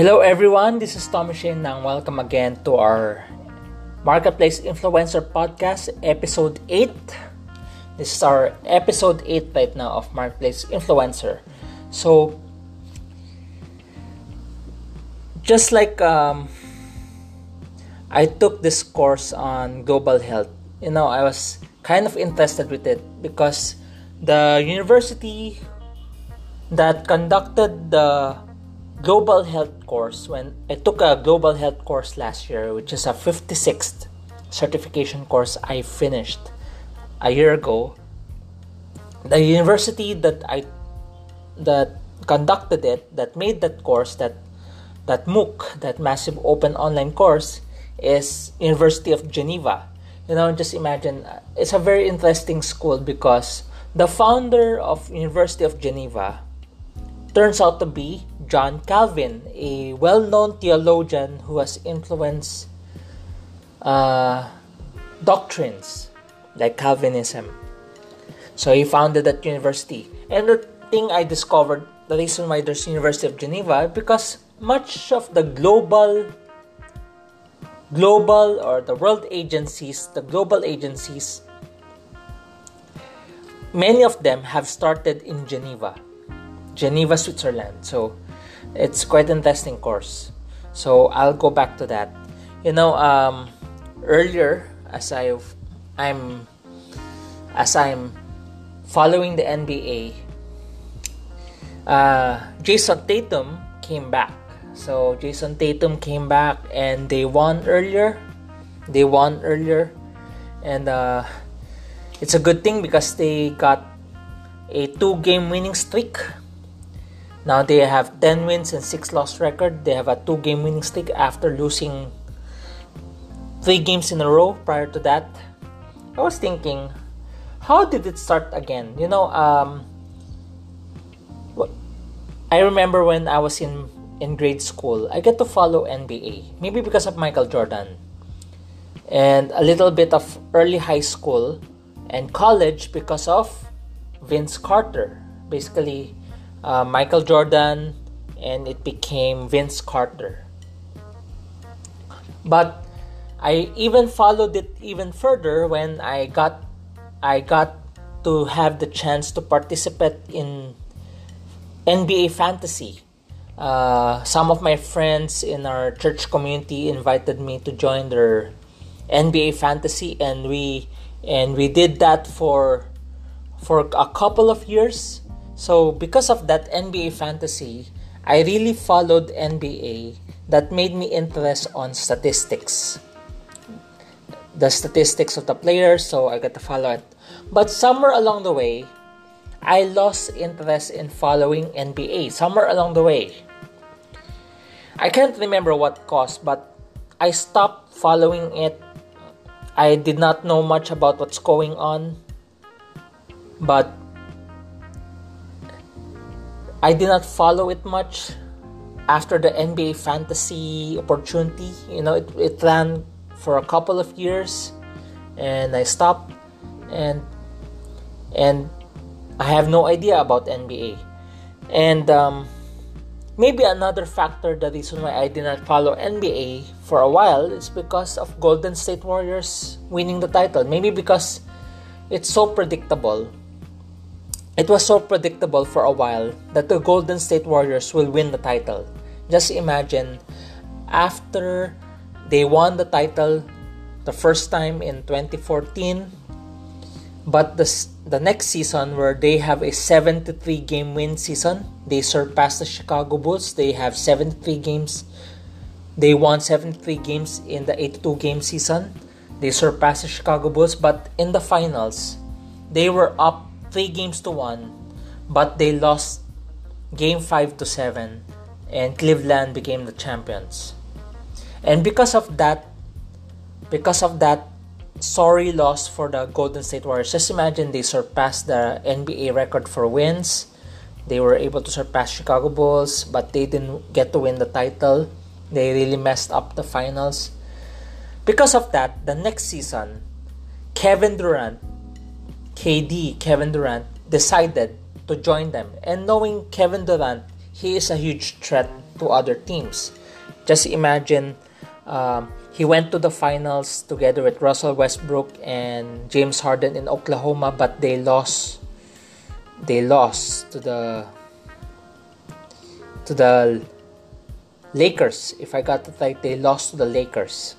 Hello everyone, this is Tommy Shane and welcome again to our Marketplace Influencer Podcast, episode 8. This is our episode 8 right now of Marketplace Influencer. So, just like um, I took this course on global health, you know, I was kind of interested with it because the university that conducted the global health course when I took a global health course last year, which is a 56th certification course I finished a year ago. The university that I that conducted it, that made that course, that that MOOC, that massive open online course, is University of Geneva. You know, just imagine it's a very interesting school because the founder of University of Geneva turns out to be John Calvin, a well known theologian who has influenced uh, doctrines like Calvinism. So he founded that university. And the thing I discovered, the reason why there's University of Geneva, because much of the global global or the world agencies, the global agencies, many of them have started in Geneva, Geneva, Switzerland. So it's quite an interesting course. So i'll go back to that. You know um, earlier as i i'm as i'm following the nba uh, jayson tatum came back. So Jayson tatum came back and they won earlier. They won earlier. And uh, it's a good thing because they got a two game winning streak now they have 10 wins and 6 loss record. They have a 2 game winning streak after losing 3 games in a row prior to that. I was thinking, how did it start again? You know, um, I remember when I was in in grade school, I get to follow NBA. Maybe because of Michael Jordan. And a little bit of early high school and college because of Vince Carter. Basically, uh, Michael Jordan, and it became Vince Carter. But I even followed it even further when I got I got to have the chance to participate in NBA fantasy. Uh, some of my friends in our church community invited me to join their NBA fantasy, and we and we did that for for a couple of years. So, because of that NBA fantasy, I really followed NBA that made me interest on statistics. The statistics of the players, so I got to follow it. But somewhere along the way, I lost interest in following NBA. Somewhere along the way. I can't remember what caused, but I stopped following it. I did not know much about what's going on. But I did not follow it much after the NBA fantasy opportunity. You know, it, it ran for a couple of years and I stopped and and I have no idea about NBA. And um, maybe another factor, the reason why I did not follow NBA for a while is because of Golden State Warriors winning the title. Maybe because it's so predictable it was so predictable for a while that the Golden State Warriors will win the title. Just imagine, after they won the title the first time in 2014, but the, the next season where they have a 73 game win season, they surpassed the Chicago Bulls. They have 73 games. They won 73 games in the 82 game season. They surpassed the Chicago Bulls, but in the finals, they were up three games to one, but they lost game five to seven, and Cleveland became the champions. And because of that, because of that sorry loss for the Golden State Warriors, just imagine they surpassed the NBA record for wins. They were able to surpass Chicago Bulls, but they didn't get to win the title. They really messed up the finals. Because of that, the next season, Kevin Durant KD, Kevin Durant, decided to join them. And knowing Kevin Durant, he is a huge threat to other teams. Just imagine um, he went to the finals together with Russell Westbrook and James Harden in Oklahoma, but they lost. They lost to the to the Lakers. If I got it right, they lost to the Lakers.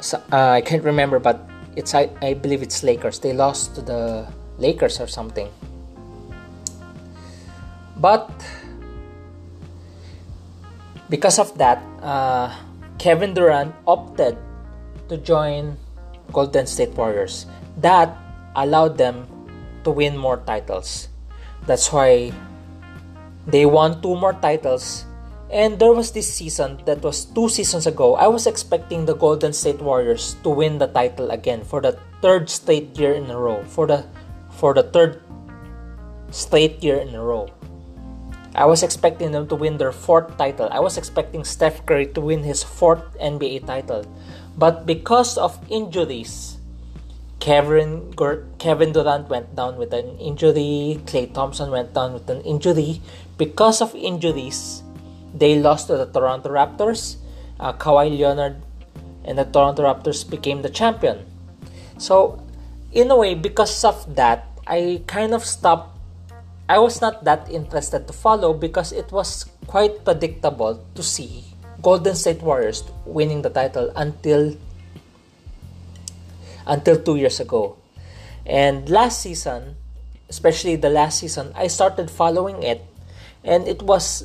So, uh, I can't remember, but it's I, I believe it's Lakers. They lost to the Lakers or something. But because of that, uh, Kevin Durant opted to join Golden State Warriors. That allowed them to win more titles. That's why they won two more titles. And there was this season that was two seasons ago. I was expecting the Golden State Warriors to win the title again for the third straight year in a row. For the for the third straight year in a row. I was expecting them to win their fourth title. I was expecting Steph Curry to win his fourth NBA title. But because of injuries, Kevin Kevin Durant went down with an injury, Klay Thompson went down with an injury. Because of injuries, they lost to the Toronto Raptors. Uh, Kawhi Leonard and the Toronto Raptors became the champion. So, in a way, because of that, I kind of stopped. I was not that interested to follow because it was quite predictable to see Golden State Warriors winning the title until until two years ago. And last season, especially the last season, I started following it, and it was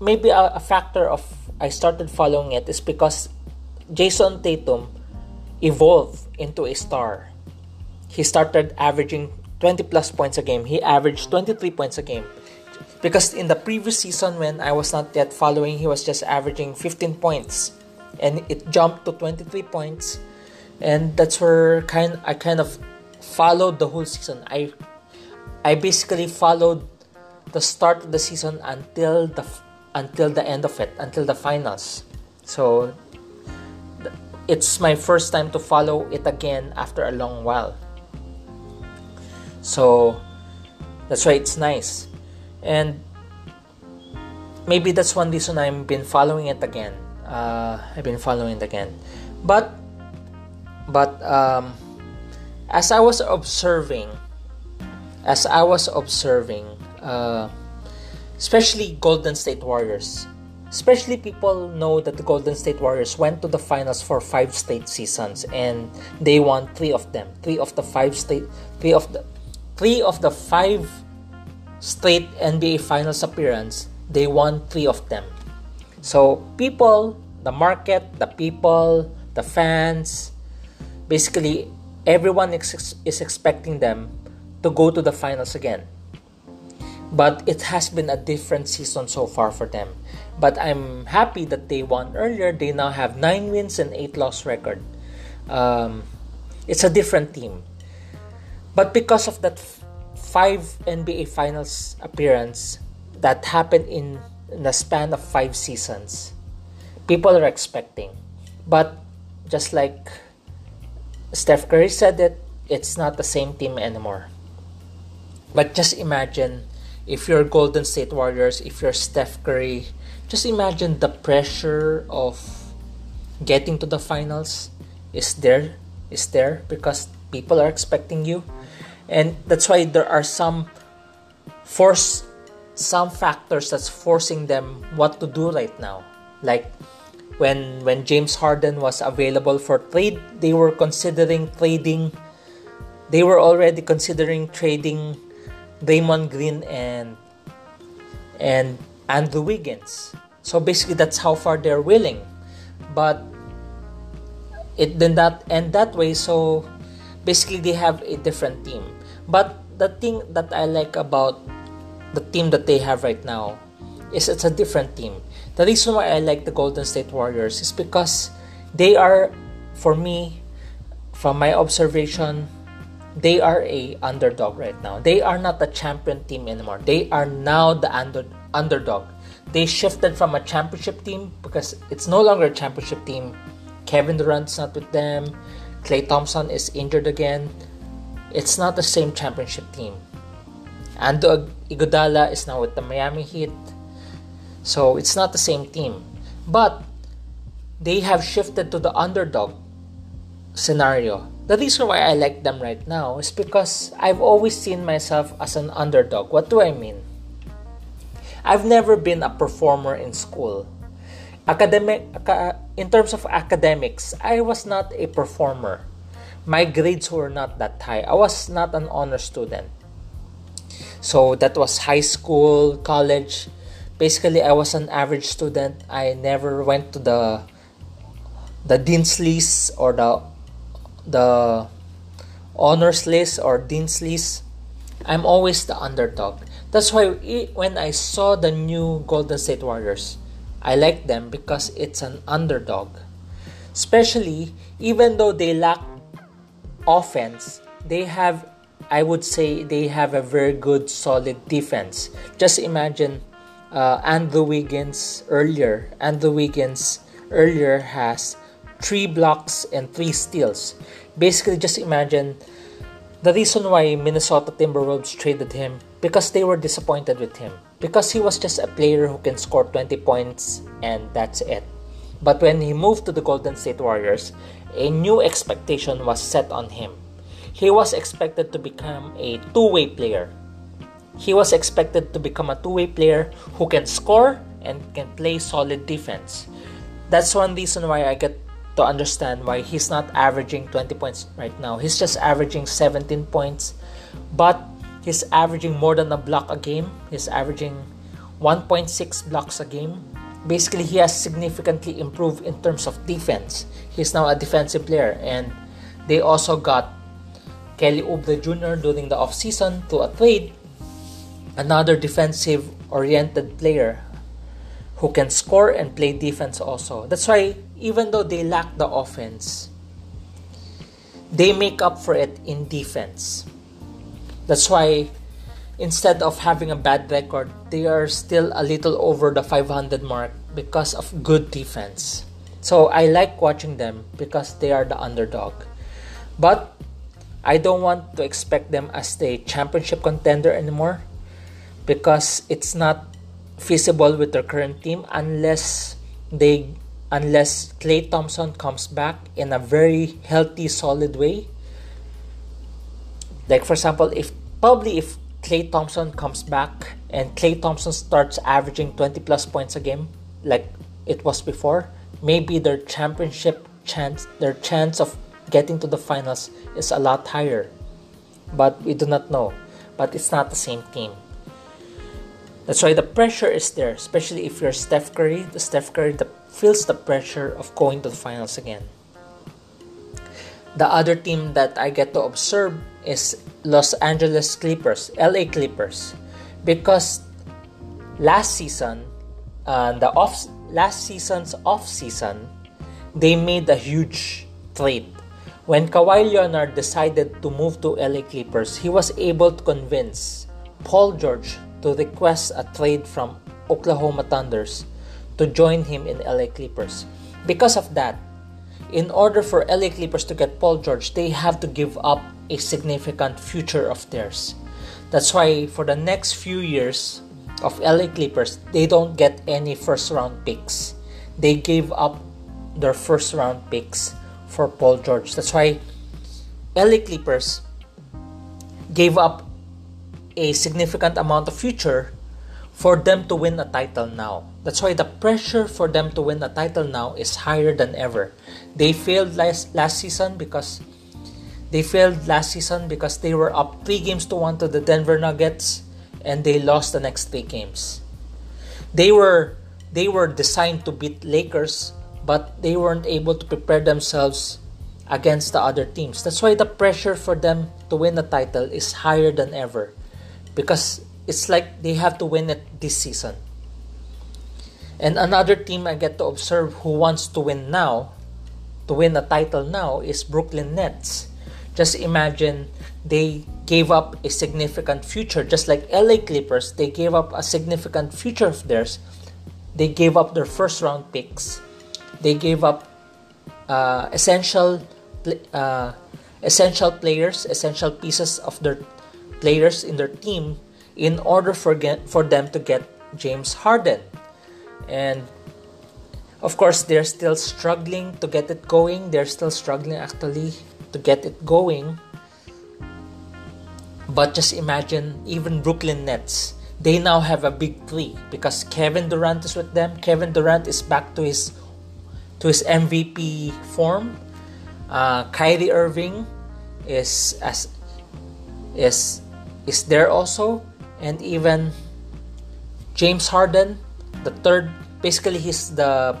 maybe a, a factor of I started following it is because Jayson Tatum evolved into a star. He started averaging 20 plus points a game. He averaged 23 points a game. Because in the previous season, when I was not yet following, he was just averaging 15 points. And it jumped to 23 points and that's where kind I kind of followed the whole season. I I basically followed the start of the season until the until the end of it, until the finals. So it's my first time to follow it again after a long while. So that's why it's nice. And maybe that's one reason I've been following it again. Uh, I've been following it again. But but um, as I was observing, as I was observing, uh, especially Golden State Warriors, especially people know that the Golden State Warriors went to the finals for five state seasons and they won three of them. Three of the five state, three of the, three of the five straight NBA Finals appearance, they won three of them. So people, the market, the people, the fans, basically everyone is, is expecting them to go to the finals again but it has been a different season so far for them. But i'm happy that they won earlier. They now have nine wins and eight loss record. Um, it's a different team. But because of that f- five nba finals appearance that happened in, in the span of five seasons people are expecting. But just like Steph Curry said that it's not the same team anymore. But just imagine if you're Golden State Warriors, if you're Steph Curry, just imagine the pressure of getting to the finals is there is there because people are expecting you and that's why there are some force some factors that's forcing them what to do right now like when when James Harden was available for trade, they were considering trading. They were already considering trading Draymond Green and and Andrew Wiggins. So basically, that's how far they're willing. But it did not end that way. So basically, they have a different team. But the thing that I like about the team that they have right now is it's a different team. The reason why I like the Golden State Warriors is because they are, for me, from my observation, they are a underdog right now. They are not the champion team anymore. They are now the under, underdog. They shifted from a championship team because it's no longer a championship team. Kevin Durant's not with them. Klay Thompson is injured again. It's not the same championship team. Andre Iguodala is now with the Miami Heat. So it's not the same team. But they have shifted to the underdog scenario. The reason why I like them right now is because I've always seen myself as an underdog. What do I mean? I've never been a performer in school. Academic in terms of academics, I was not a performer. My grades were not that high. I was not an honor student. So that was high school, college. Basically, I was an average student. I never went to the the dean's list or the the honors list or dean's list. I'm always the underdog. That's why when I saw the new Golden State Warriors, I like them because it's an underdog. Especially even though they lack offense, they have I would say they have a very good, solid defense. Just imagine uh, Andrew Wiggins earlier. Andrew Wiggins earlier has three blocks and three steals. Basically, just imagine the reason why Minnesota Timberwolves traded him because they were disappointed with him. Because he was just a player who can score 20 points and that's it. But when he moved to the Golden State Warriors, a new expectation was set on him he was expected to become a two way player. He was expected to become a two way player who can score and can play solid defense. That's one reason why I get to understand why he's not averaging 20 points right now. He's just averaging 17 points, but he's averaging more than a block a game. He's averaging 1.6 blocks a game. Basically, he has significantly improved in terms of defense. He's now a defensive player, and they also got Kelly Oubre Jr. during the offseason to a trade, another defensive oriented player who can score and play defense also. That's why even though they lack the offense, they make up for it in defense. That's why instead of having a bad record, they are still a little over the 500 mark because of good defense. So I like watching them because they are the underdog. But I don't want to expect them as the championship contender anymore because it's not feasible with their current team unless they unless Klay Thompson comes back in a very healthy solid way like for example if probably if Klay Thompson comes back and Klay Thompson starts averaging 20 plus points a game like it was before maybe their championship chance their chance of getting to the finals is a lot higher. But we do not know. But it's not the same team. That's why the pressure is there, especially if you're Steph Curry. The Steph Curry that feels the pressure of going to the finals again. The other team that I get to observe is Los Angeles Clippers, LA Clippers, because last season, uh, the off last season's off season, they made a huge trade when Kawhi Leonard decided to move to LA Clippers, he was able to convince Paul George to request a trade from Oklahoma Thunders to join him in LA Clippers. Because of that, in order for LA Clippers to get Paul George, they have to give up a significant future of theirs. That's why for the next few years of LA Clippers, they don't get any first round picks. They gave up their first round picks for Paul George. That's why LA Clippers gave up a significant amount of future for them to win a title now. That's why the pressure for them to win a title now is higher than ever. They failed last last season because they failed last season because they were up 3 games to 1 to the Denver Nuggets and they lost the next 3 games. They were they were designed to beat Lakers but they weren't able to prepare themselves against the other teams. That's why the pressure for them to win a title is higher than ever because it's like they have to win it this season. And another team I get to observe who wants to win now, to win a title now, is Brooklyn Nets. Just imagine they gave up a significant future, just like LA Clippers, they gave up a significant future of theirs. They gave up their first round picks they gave up uh, essential uh, essential players, essential pieces of their players in their team in order for get, for them to get James Harden. And of course, they're still struggling to get it going. They're still struggling actually to get it going. But just imagine, even Brooklyn Nets, they now have a big three because Kevin Durant is with them. Kevin Durant is back to his to his MVP form. Uh, Kyrie Irving is as is is there also, and even James Harden, the third. Basically, he's the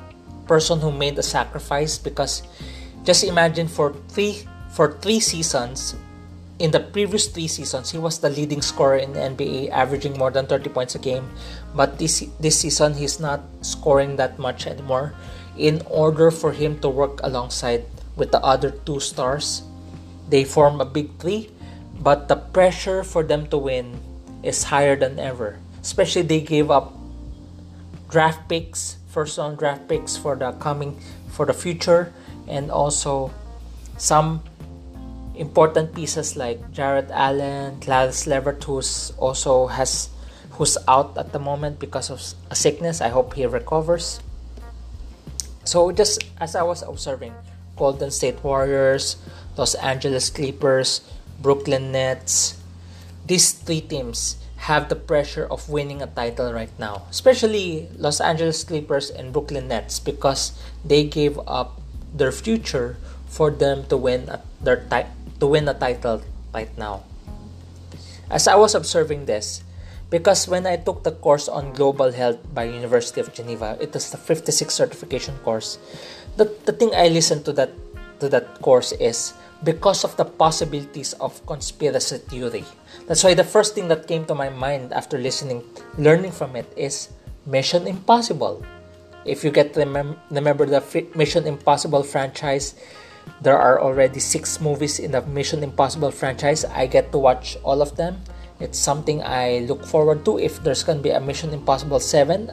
person who made the sacrifice because just imagine for three for three seasons in the previous three seasons, he was the leading scorer in the NBA, averaging more than 30 points a game. But this this season, he's not scoring that much anymore. In order for him to work alongside with the other two stars, they form a big three. But the pressure for them to win is higher than ever. Especially they gave up draft picks, first round draft picks for the coming for the future, and also some important pieces like Jarrett Allen, Caris LeVert, who's also has who's out at the moment because of a sickness. I hope he recovers. So just as I was observing, Golden State Warriors, Los Angeles Clippers, Brooklyn Nets, these three teams have the pressure of winning a title right now, especially Los Angeles Clippers and Brooklyn Nets because they gave up their future for them to win a, their ti- to win a title right now. As I was observing this, because when I took the course on global health by University of Geneva, it was the 56 certification course. The, the thing I listened to that to that course is because of the possibilities of conspiracy theory. That's why the first thing that came to my mind after listening, learning from it is Mission Impossible. If you get remem- remember the Mission Impossible franchise, there are already six movies in the Mission Impossible franchise. I get to watch all of them. It's something I look forward to. If there's gonna be a Mission Impossible 7,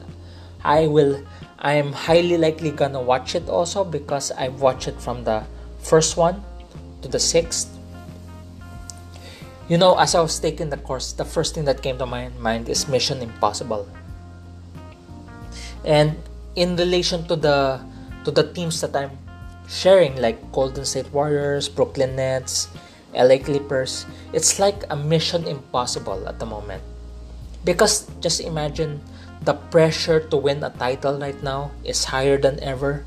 I will I am highly likely gonna watch it also because I've watched it from the first one to the sixth. You know, as I was taking the course, the first thing that came to my mind is Mission Impossible. And in relation to the to the teams that I'm sharing like Golden State Warriors, Brooklyn Nets, LA Clippers. It's like a mission impossible at the moment. Because just imagine the pressure to win a title right now is higher than ever.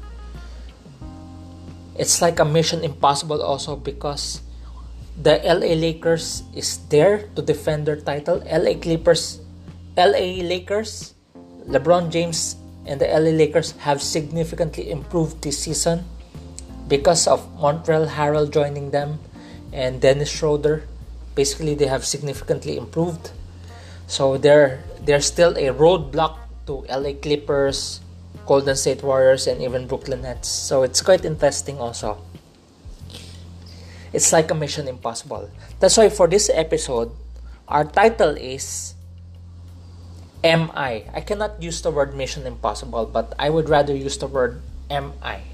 It's like a mission impossible also because the LA Lakers is there to defend their title. LA Clippers, LA Lakers, LeBron James and the LA Lakers have significantly improved this season because of Montrezl Harrell joining them and Dennis Schroeder, basically they have significantly improved. So they're they're still a roadblock to LA Clippers, Golden State Warriors, and even Brooklyn Nets. So it's quite interesting also. It's like a mission impossible. That's why for this episode, our title is MI. I cannot use the word mission impossible, but I would rather use the word MI.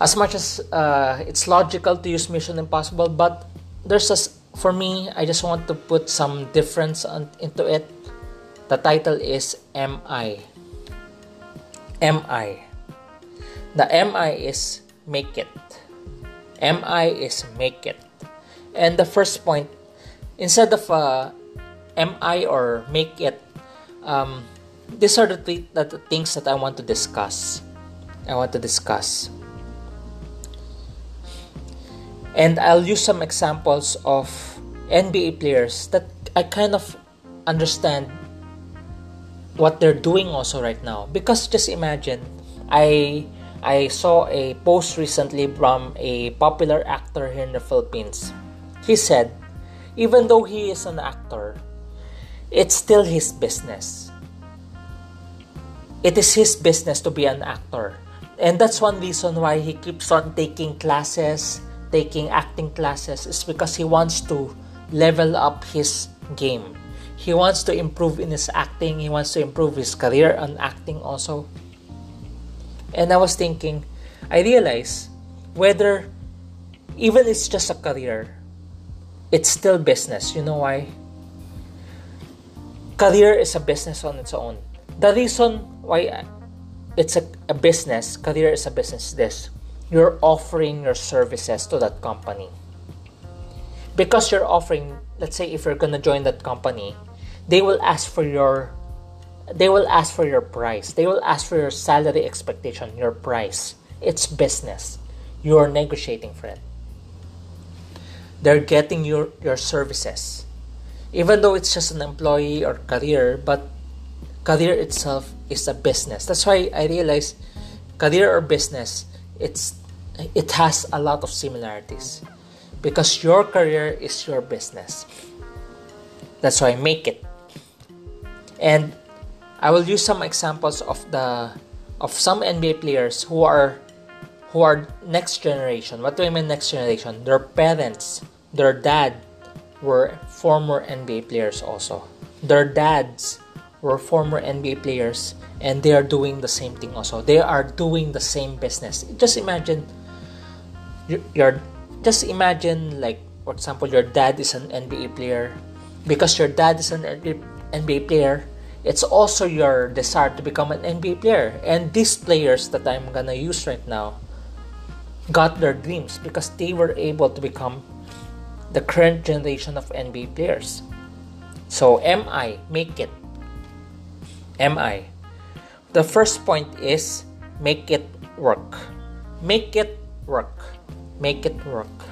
as much as uh, it's logical to use Mission Impossible, but there's a for me, I just want to put some difference on, into it. The title is MI. MI. The MI is make it. MI is make it. And the first point, instead of uh, MI or make it, um, these are the, th- the things that I want to discuss. I want to discuss. And I'll use some examples of NBA players that I kind of understand what they're doing also right now. Because just imagine, I I saw a post recently from a popular actor here in the Philippines. He said, even though he is an actor, it's still his business. It is his business to be an actor. And that's one reason why he keeps on taking classes, taking acting classes is because he wants to level up his game. He wants to improve in his acting, he wants to improve his career on acting also. And I was thinking, I realize whether even it's just a career, it's still business. You know why? career is a business on its own. The reason why it's a, a business, career is a business, this you're offering your services to that company. Because you're offering, let's say if you're gonna join that company, they will ask for your they will ask for your price. They will ask for your salary expectation, your price. It's business. You're negotiating for it. They're getting your, your services. Even though it's just an employee or career, but career itself is a business. That's why I realize career or business, it's it has a lot of similarities. Because your career is your business. That's why I make it. And I will use some examples of the of some NBA players who are who are next generation. What do I mean next generation? Their parents, their dad were former NBA players also. Their dads were former NBA players and they are doing the same thing also. They are doing the same business. Just imagine your just imagine like for example your dad is an NBA player because your dad is an NBA player it's also your desire to become an NBA player. And these players that I'm gonna use right now got their dreams because they were able to become the current generation of NBA players. So, am I? Make it. Am I? The first point is make it work. Make it work. Make it work.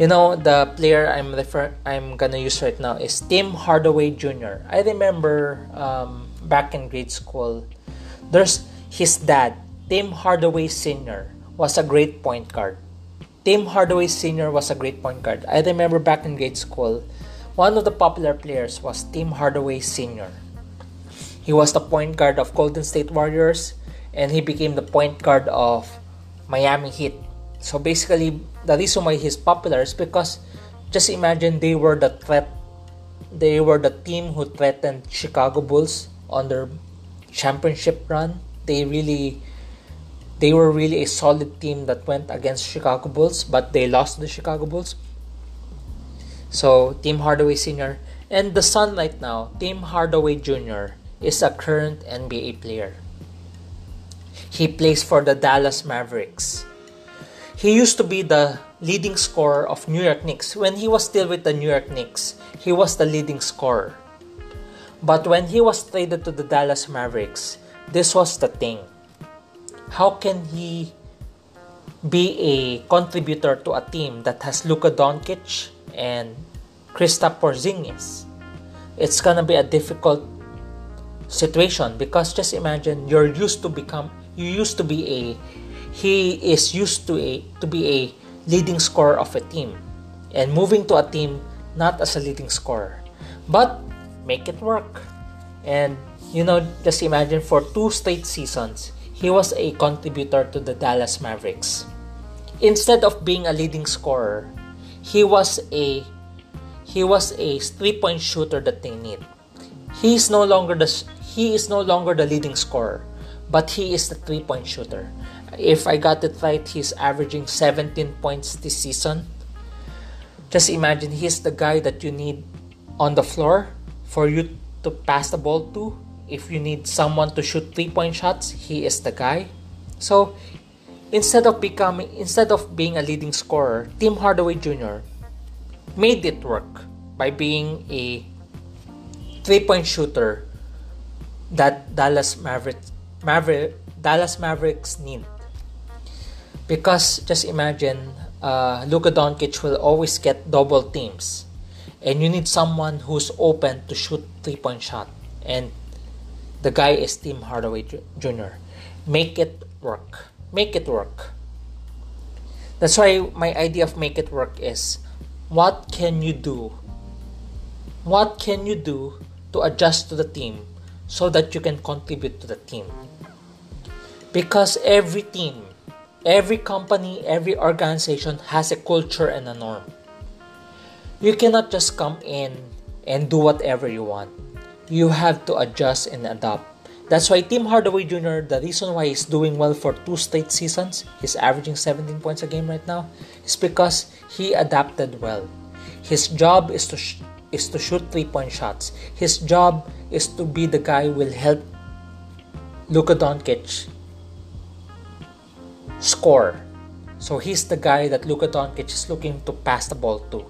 You know, the player I'm refer- I'm gonna use right now is Tim Hardaway Jr. I remember um, back in grade school, there's his dad, Tim Hardaway Sr. was a great point guard. Tim Hardaway Sr. was a great point guard. I remember back in grade school, one of the popular players was Tim Hardaway Sr. He was the point guard of Golden State Warriors and he became the point guard of Miami Heat so basically, the reason why he's popular is because just imagine they were the threat, they were the team who threatened Chicago Bulls on their championship run. They really, they were really a solid team that went against Chicago Bulls, but they lost the Chicago Bulls. So Tim Hardaway Sr. and the son right now, Tim Hardaway Jr. is a current NBA player. He plays for the Dallas Mavericks. He used to be the leading scorer of New York Knicks. When he was still with the New York Knicks, he was the leading scorer. But when he was traded to the Dallas Mavericks, this was the thing. How can he be a contributor to a team that has Luka Doncic and Kristaps Porzingis? It's gonna be a difficult situation because just imagine you're used to become you used to be a he is used to a to be a leading scorer of a team. And moving to a team not as a leading scorer. But make it work. And you know just imagine for two straight seasons he was a contributor to the Dallas Mavericks. Instead of being a leading scorer he was a he was a three-point shooter that they need. He is no longer the he is no longer the leading scorer but he is the three-point shooter if I got it right, he's averaging 17 points this season. Just imagine he's the guy that you need on the floor for you to pass the ball to. If you need someone to shoot three point shots, he is the guy. So instead of becoming instead of being a leading scorer, Tim Hardaway Jr. made it work by being a three point shooter that Dallas Mavericks Maverick Dallas Mavericks need. Because just imagine, uh, Luka Doncic will always get double teams, and you need someone who's open to shoot three point shot, and the guy is Tim Hardaway Jr. Make it work. Make it work. That's why my idea of make it work is, what can you do? What can you do to adjust to the team so that you can contribute to the team? Because every team Every company, every organization has a culture and a norm. You cannot just come in and do whatever you want. You have to adjust and adapt. That's why Tim Hardaway Jr., the reason why he's doing well for two straight seasons, he's averaging 17 points a game right now, is because he adapted well. His job is to sh- is to shoot three point shots. His job is to be the guy who will help Luka Doncic score. So he's the guy that Luka Doncic is looking to pass the ball to.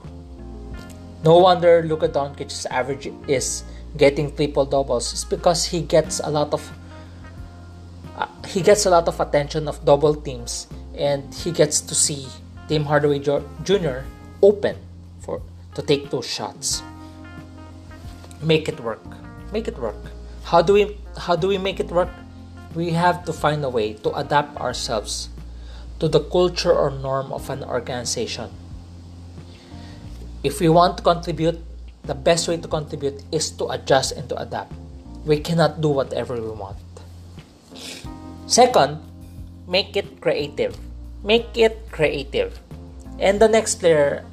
No wonder Luka Doncic's average is getting triple doubles. It's because he gets a lot of uh, he gets a lot of attention of double teams and he gets to see Tim Hardaway Jr. open for to take those shots. Make it work. Make it work. How do we how do we make it work? We have to find a way to adapt ourselves to the culture or norm of an organization if we want to contribute, the best way to contribute is to adjust and to adapt. We cannot do whatever we want. Second, make it creative. Make it creative. And the next player,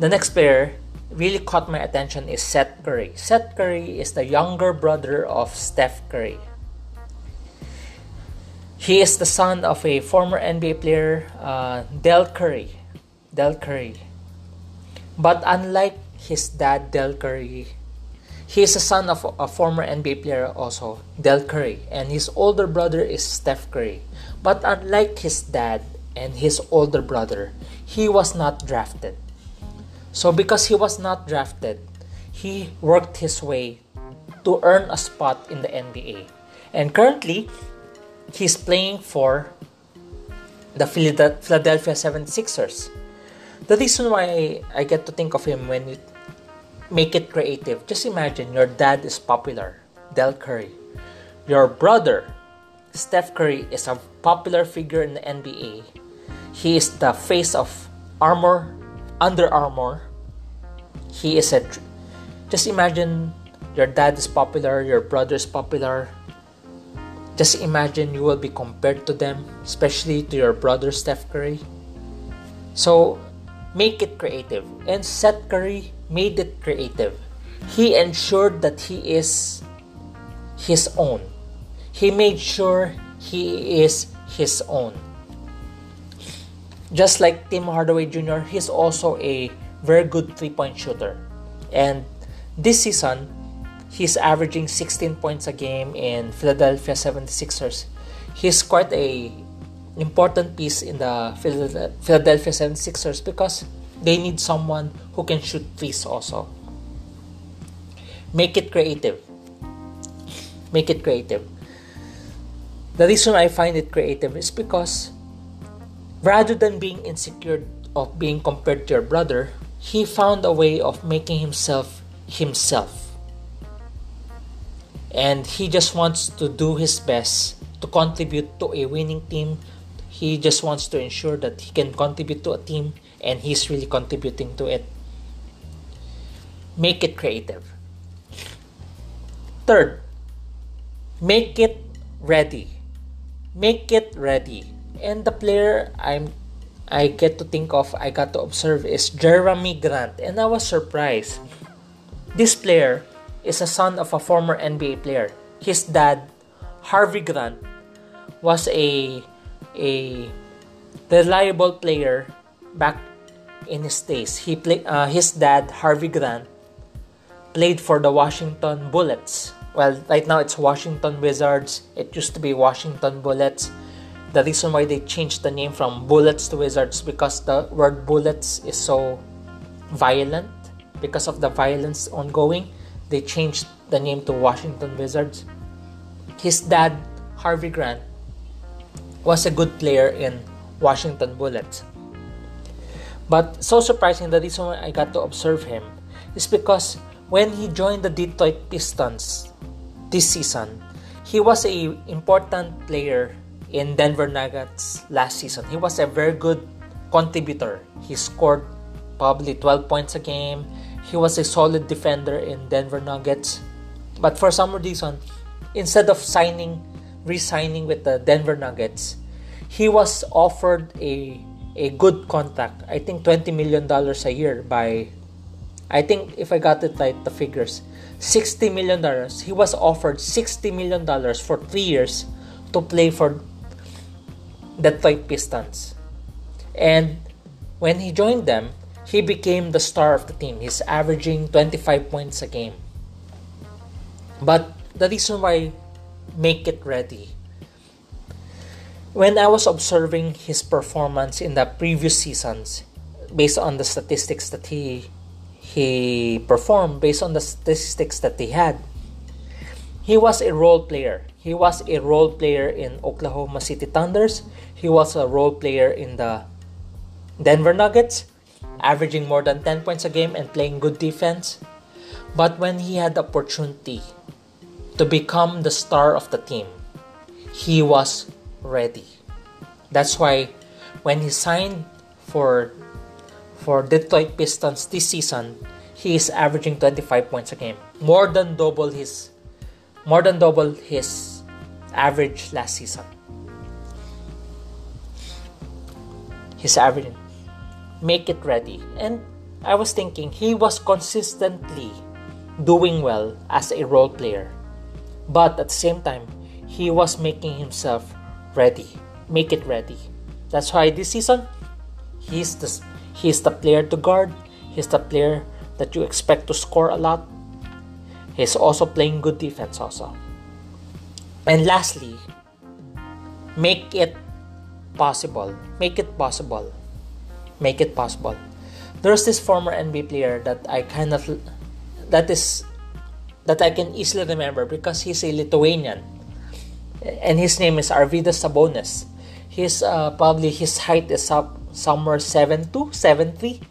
the next player really caught my attention is Seth Curry. Seth Curry is the younger brother of Steph Curry. He is the son of a former NBA player, uh, Del Curry. Del Curry. But unlike his dad, Del Curry, he is the son of a former NBA player also, Del Curry, and his older brother is Steph Curry. But unlike his dad and his older brother, he was not drafted. So because he was not drafted, he worked his way to earn a spot in the NBA. And currently, he's playing for the Philadelphia 76ers. The reason why I get to think of him when you make it creative, just imagine your dad is popular, Del Curry. Your brother, Steph Curry, is a popular figure in the NBA. He is the face of Armour, Under Armour. He is a. Just imagine your dad is popular, your brother is popular. Just imagine you will be compared to them, especially to your brother Steph Curry. So make it creative. And Seth Curry made it creative. He ensured that he is his own. He made sure he is his own. Just like Tim Hardaway Jr., he's also a very good three point shooter. And this season, he's averaging 16 points a game in Philadelphia 76ers. He's quite a important piece in the Philadelphia 76ers because they need someone who can shoot threes also. Make it creative. Make it creative. The reason I find it creative is because rather than being insecure of being compared to your brother, he found a way of making himself himself. And he just wants to do his best to contribute to a winning team he just wants to ensure that he can contribute to a team and he's really contributing to it. Make it creative. Third, make it ready. Make it ready. And the player I'm I get to think of, I got to observe is Jerami Grant. And I was surprised. This player is a son of a former NBA player. His dad, Harvey Grant, was a a reliable player back in his days. He play, uh, his dad Harvey Grant played for the Washington Bullets. Well, right now it's Washington Wizards. It used to be Washington Bullets. The reason why they changed the name from Bullets to Wizards because the word bullets is so violent. Because of the violence ongoing, they changed the name to Washington Wizards. His dad, Harvey Grant, was a good player in Washington Bullets. But so surprising, the reason why I got to observe him is because when he joined the Detroit Pistons this season, he was a important player in Denver Nuggets last season. He was a very good contributor. He scored probably 12 points a game. He was a solid defender in Denver Nuggets. But for some reason, instead of signing re-signing with the Denver Nuggets, he was offered a a good contract. I think 20 million dollars a year by I think if I got it right the figures 60 million dollars. He was offered 60 million dollars for 3 years to play for the Detroit Pistons. And when he joined them, he became the star of the team. He's averaging 25 points a game. But the reason why make it ready when I was observing his performance in the previous seasons, based on the statistics that he he performed, based on the statistics that he had, he was a role player. He was a role player in Oklahoma City Thunders. He was a role player in the Denver Nuggets, averaging more than 10 points a game and playing good defense. But when he had the opportunity to become the star of the team, he was ready. That's why when he signed for for Detroit Pistons this season, he is averaging 25 points a game, more than double his more than double his average last season. He's averaging. Make it ready. And I was thinking he was consistently doing well as a role player. But at the same time, he was making himself ready. Make it ready. That's why this season, he's the he's the player to guard. He's the player that you expect to score a lot. He's also playing good defense also. And lastly, make it possible. Make it possible. Make it possible. There's this former NBA player that I of that is that I can easily remember because he's a Lithuanian and his name is Arvydas Sabonis. His uh, probably his height is up somewhere 7'2", 7'3".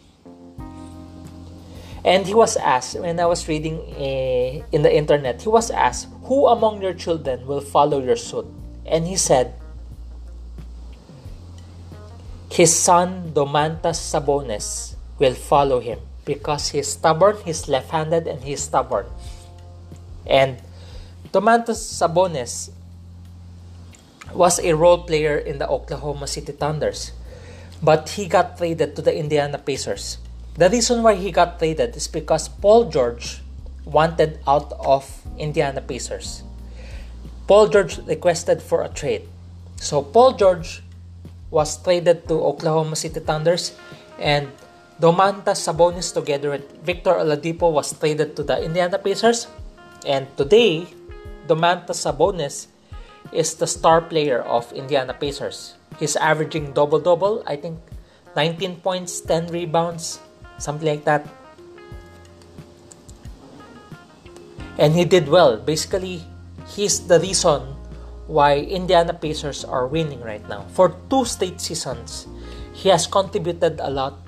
And he was asked when I was reading uh, in the internet, he was asked, "Who among your children will follow your suit?" And he said, his son Domantas Sabonis will follow him because he's stubborn, he's left-handed, and he's stubborn. And Domantas Sabonis was a role player in the Oklahoma City Thunders, but he got traded to the Indiana Pacers. The reason why he got traded is because Paul George wanted out of Indiana Pacers. Paul George requested for a trade. So Paul George was traded to Oklahoma City Thunders and Domantas Sabonis together with Victor Oladipo was traded to the Indiana Pacers. And today, Domantas Sabonis is the star player of Indiana Pacers. He's averaging double double, I think 19 points, 10 rebounds, something like that. And he did well. Basically, he's the reason why Indiana Pacers are winning right now. For two straight seasons, he has contributed a lot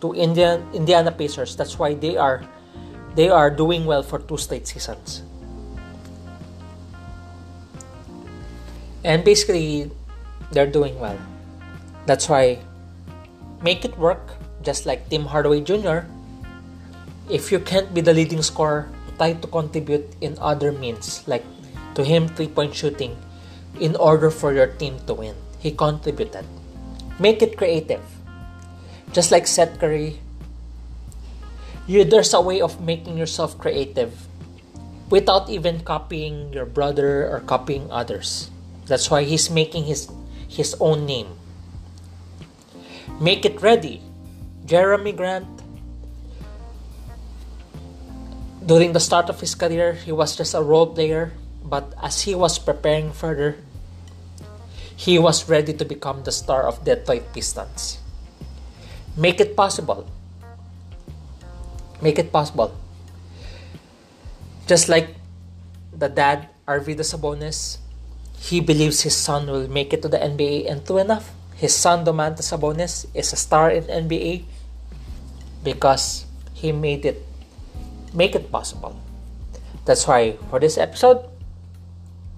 to Indian Indiana Pacers. That's why they are they are doing well for two straight seasons. And basically, they're doing well. That's why make it work, just like Tim Hardaway Jr. If you can't be the leading scorer, try to contribute in other means, like to him three point shooting, in order for your team to win. He contributed. Make it creative. Just like Seth Curry, you, there's a way of making yourself creative without even copying your brother or copying others. That's why he's making his his own name. Make it ready. Jerami Grant during the start of his career, he was just a role player, but as he was preparing further, he was ready to become the star of Detroit Pistons. Make it possible. Make it possible. Just like the dad, Arvydas Sabonis, he believes his son will make it to the NBA, and true enough, his son Domantas Sabonis is a star in NBA because he made it make it possible. That's why for this episode,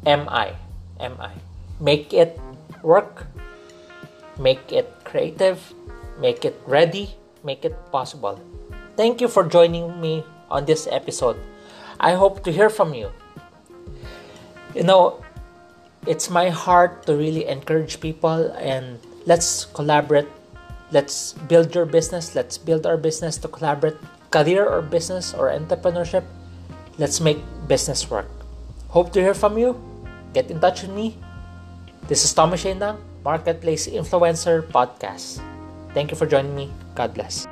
MI, MI, make it work, make it creative, make it ready, make it possible. Thank you for joining me on this episode. I hope to hear from you. You know, it's my heart to really encourage people and let's collaborate. Let's build your business. Let's build our business to collaborate. Career or business or entrepreneurship. Let's make business work. Hope to hear from you. Get in touch with me this is Tommy Shena, marketplace influencer podcast. Thank you for joining me. God bless